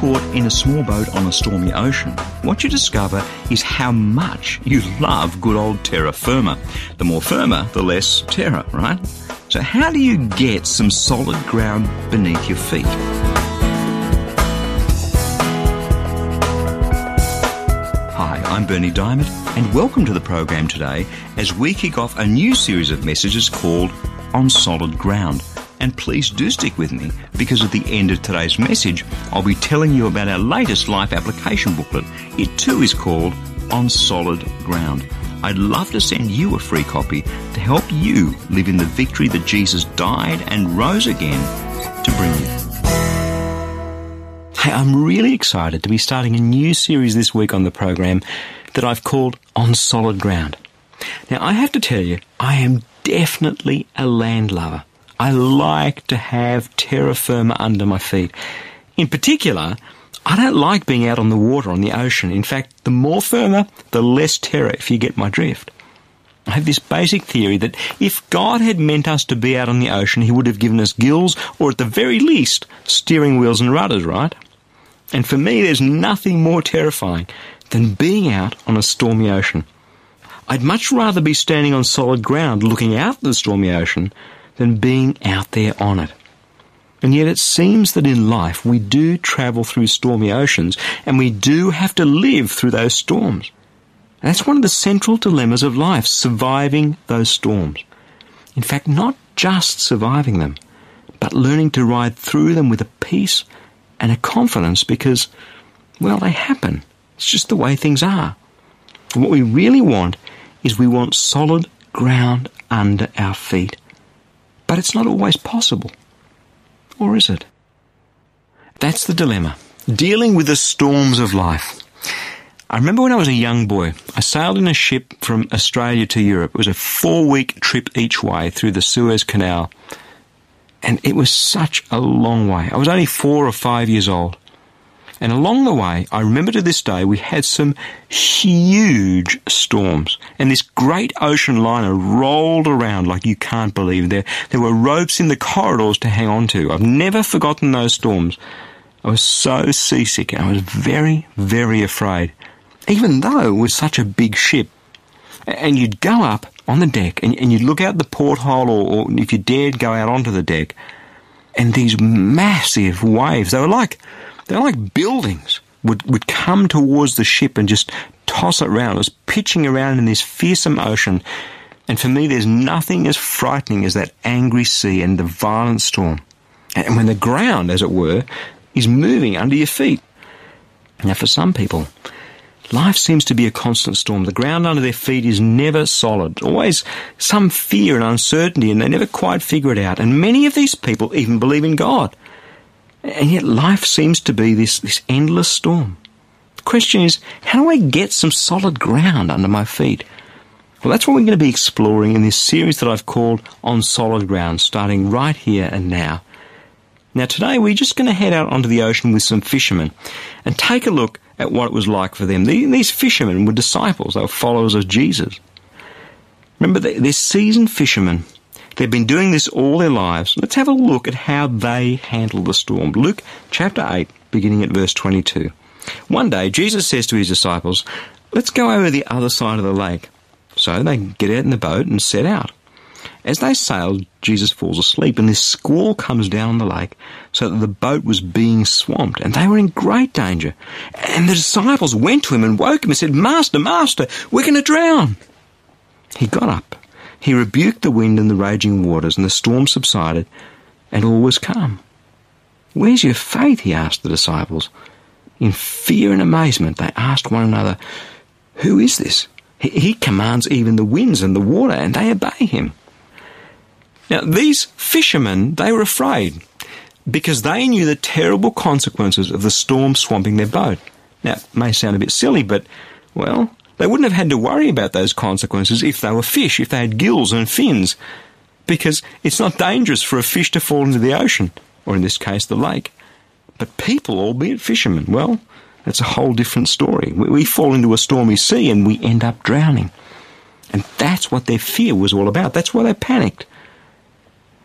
Caught in a small boat on a stormy ocean, what you discover is how much you love good old terra firma. The more firma, the less terra, right? So how do you get some solid ground beneath your feet? Hi, I'm Berni Dymet, and welcome to the program today as we kick off a new series of messages called On Solid Ground. And please do stick with me because at the end of today's message, I'll be telling you about our latest life application booklet. It too is called On Solid Ground. I'd love to send you a free copy to help you live in the victory that Jesus died and rose again to bring you. Hey, I'm really excited to be starting a new series this week on the program that I've called On Solid Ground. Now, I have to tell you, I am definitely a land lover. I like to have terra firma under my feet. In particular, I don't like being out on the water, on the ocean. In fact, the more firmer, the less terror, if you get my drift. I have this basic theory that if God had meant us to be out on the ocean, He would have given us gills, or at the very least, steering wheels and rudders, right? And for me, there's nothing more terrifying than being out on a stormy ocean. I'd much rather be standing on solid ground looking out at the stormy ocean than being out there on it. And yet it seems that in life we do travel through stormy oceans and we do have to live through those storms. And that's one of the central dilemmas of life, surviving those storms. In fact, not just surviving them, but learning to ride through them with a peace and a confidence because, well, they happen. It's just the way things are. And what we really want is we want solid ground under our feet. But it's not always possible. Or is it? That's the dilemma. Dealing with the storms of life. I remember when I was a young boy, I sailed in a ship from Australia to Europe. It was a four week trip each way through the Suez Canal. And it was such a long way. I was only four or five years old. And along the way, I remember to this day, we had some huge storms. And this great ocean liner rolled around like you can't believe. There, there were ropes in the corridors to hang on to. I've never forgotten those storms. I was so seasick and I was very, very afraid. Even though it was such a big ship. And you'd go up on the deck and, and you'd look out the porthole or, or if you dared go out onto the deck. And these massive waves, they were like, they're like buildings would, would come towards the ship and just toss it around. It was pitching around in this fearsome ocean. And for me, there's nothing as frightening as that angry sea and the violent storm. And when the ground, as it were, is moving under your feet. Now, for some people, life seems to be a constant storm. The ground under their feet is never solid, always some fear and uncertainty, and they never quite figure it out. And many of these people even believe in God. And yet life seems to be this, this endless storm. The question is, how do I get some solid ground under my feet? Well, that's what we're going to be exploring in this series that I've called On Solid Ground, starting right here and now. Now, today we're just going to head out onto the ocean with some fishermen and take a look at what it was like for them. These fishermen were disciples, they were followers of Jesus. Remember, they're seasoned fishermen They've been doing this all their lives. Let's have a look at how they handle the storm. Luke chapter 8, beginning at verse 22. One day, Jesus says to his disciples, Let's go over the other side of the lake. So they get out in the boat and set out. As they sailed, Jesus falls asleep, and this squall comes down on the lake, so that the boat was being swamped, and they were in great danger. And the disciples went to him and woke him and said, Master, Master, we're going to drown. He got up he rebuked the wind and the raging waters, and the storm subsided, and all was calm. Where's your faith? he asked the disciples. In fear and amazement, they asked one another, Who is this? He commands even the winds and the water, and they obey him. Now, these fishermen, they were afraid because they knew the terrible consequences of the storm swamping their boat. Now, it may sound a bit silly, but, well, they wouldn't have had to worry about those consequences if they were fish, if they had gills and fins, because it's not dangerous for a fish to fall into the ocean, or in this case, the lake. But people, albeit fishermen, well, that's a whole different story. We fall into a stormy sea and we end up drowning. And that's what their fear was all about. That's why they panicked.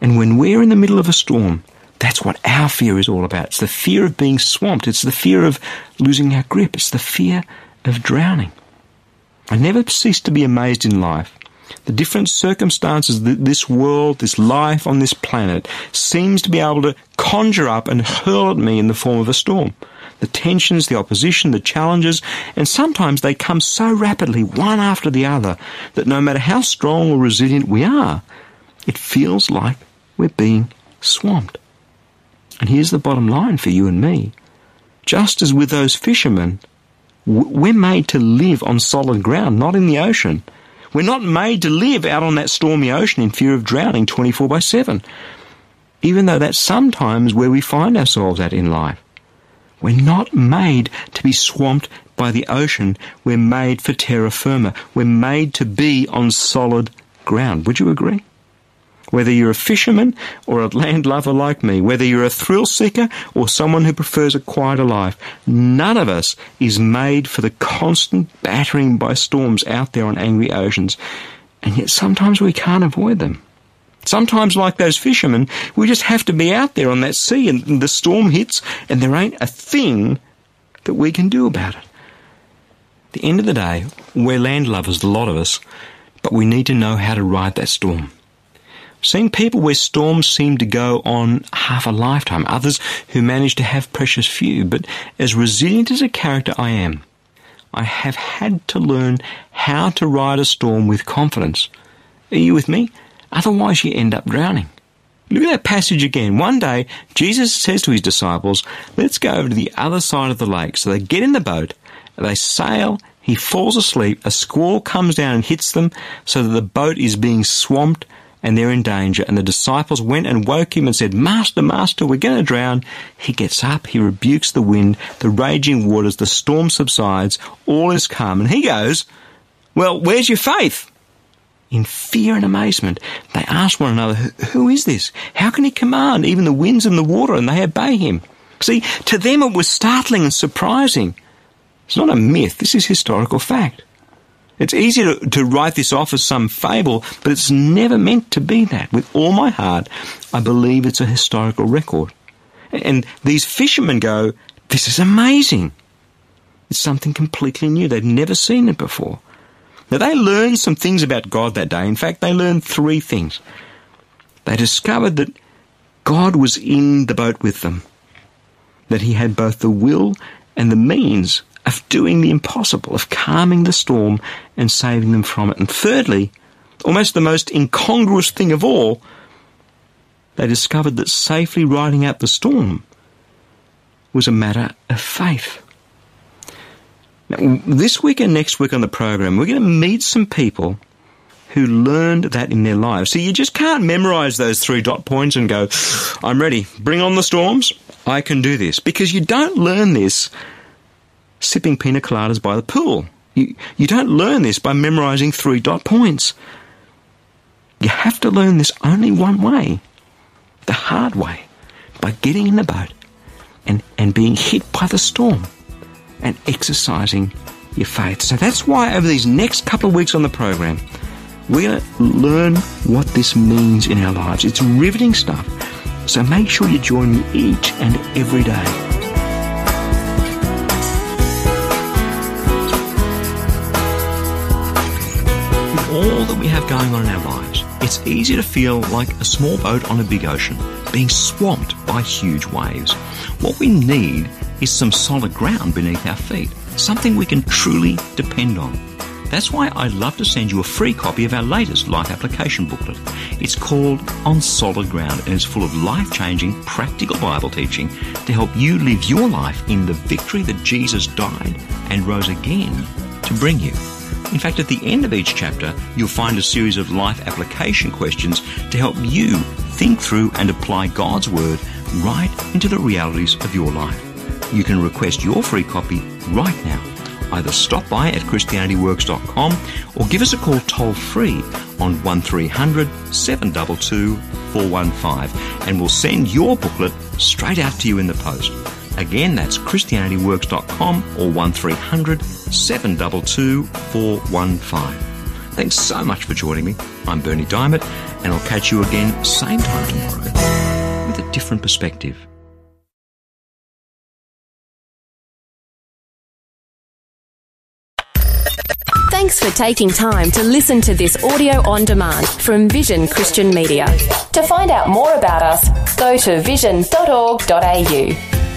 And when we're in the middle of a storm, that's what our fear is all about. It's the fear of being swamped. It's the fear of losing our grip. It's the fear of drowning. I never cease to be amazed in life. The different circumstances that this world, this life on this planet, seems to be able to conjure up and hurl at me in the form of a storm. The tensions, the opposition, the challenges, and sometimes they come so rapidly, one after the other, that no matter how strong or resilient we are, it feels like we're being swamped. And here's the bottom line for you and me. Just as with those fishermen, we're made to live on solid ground, not in the ocean. We're not made to live out on that stormy ocean in fear of drowning 24 by 7. Even though that's sometimes where we find ourselves at in life. We're not made to be swamped by the ocean. We're made for terra firma. We're made to be on solid ground. Would you agree? Whether you're a fisherman or a land lover like me, whether you're a thrill seeker or someone who prefers a quieter life, none of us is made for the constant battering by storms out there on angry oceans. And yet sometimes we can't avoid them. Sometimes, like those fishermen, we just have to be out there on that sea and the storm hits and there ain't a thing that we can do about it. At the end of the day, we're land lovers, a lot of us, but we need to know how to ride that storm. Seen people where storms seem to go on half a lifetime, others who manage to have precious few, but as resilient as a character I am, I have had to learn how to ride a storm with confidence. Are you with me? Otherwise you end up drowning. Look at that passage again. One day, Jesus says to his disciples, let's go over to the other side of the lake. So they get in the boat, they sail, he falls asleep, a squall comes down and hits them so that the boat is being swamped and they're in danger. And the disciples went and woke him and said, Master, Master, we're going to drown. He gets up, he rebukes the wind, the raging waters, the storm subsides, all is calm. And he goes, Well, where's your faith? In fear and amazement, they ask one another, Who is this? How can he command even the winds and the water and they obey him? See, to them it was startling and surprising. It's not a myth, this is historical fact. It's easy to, to write this off as some fable, but it's never meant to be that. With all my heart, I believe it's a historical record. And these fishermen go, this is amazing. It's something completely new. They've never seen it before. Now, they learned some things about God that day. In fact, they learned three things. They discovered that God was in the boat with them, that He had both the will and the means of doing the impossible, of calming the storm and saving them from it. And thirdly, almost the most incongruous thing of all, they discovered that safely riding out the storm was a matter of faith. Now, this week and next week on the program, we're going to meet some people who learned that in their lives. So you just can't memorize those three dot points and go, I'm ready, bring on the storms, I can do this. Because you don't learn this sipping pina coladas by the pool. You, you don't learn this by memorizing three dot points. You have to learn this only one way the hard way by getting in the boat and, and being hit by the storm and exercising your faith. So that's why over these next couple of weeks on the program, we're going to learn what this means in our lives. It's riveting stuff. So make sure you join me each and every day. All that we have going on in our lives, it's easy to feel like a small boat on a big ocean, being swamped by huge waves. What we need is some solid ground beneath our feet, something we can truly depend on. That's why I'd love to send you a free copy of our latest life application booklet. It's called On Solid Ground and is full of life changing, practical Bible teaching to help you live your life in the victory that Jesus died and rose again to bring you. In fact, at the end of each chapter, you'll find a series of life application questions to help you think through and apply God's Word right into the realities of your life. You can request your free copy right now. Either stop by at ChristianityWorks.com or give us a call toll free on 1300 722 415 and we'll send your booklet straight out to you in the post. Again, that's ChristianityWorks.com or 1300 722 415. Thanks so much for joining me. I'm Berni Dymet, and I'll catch you again same time tomorrow with a different perspective. Thanks for taking time to listen to this audio on demand from Vision Christian Media. To find out more about us, go to vision.org.au.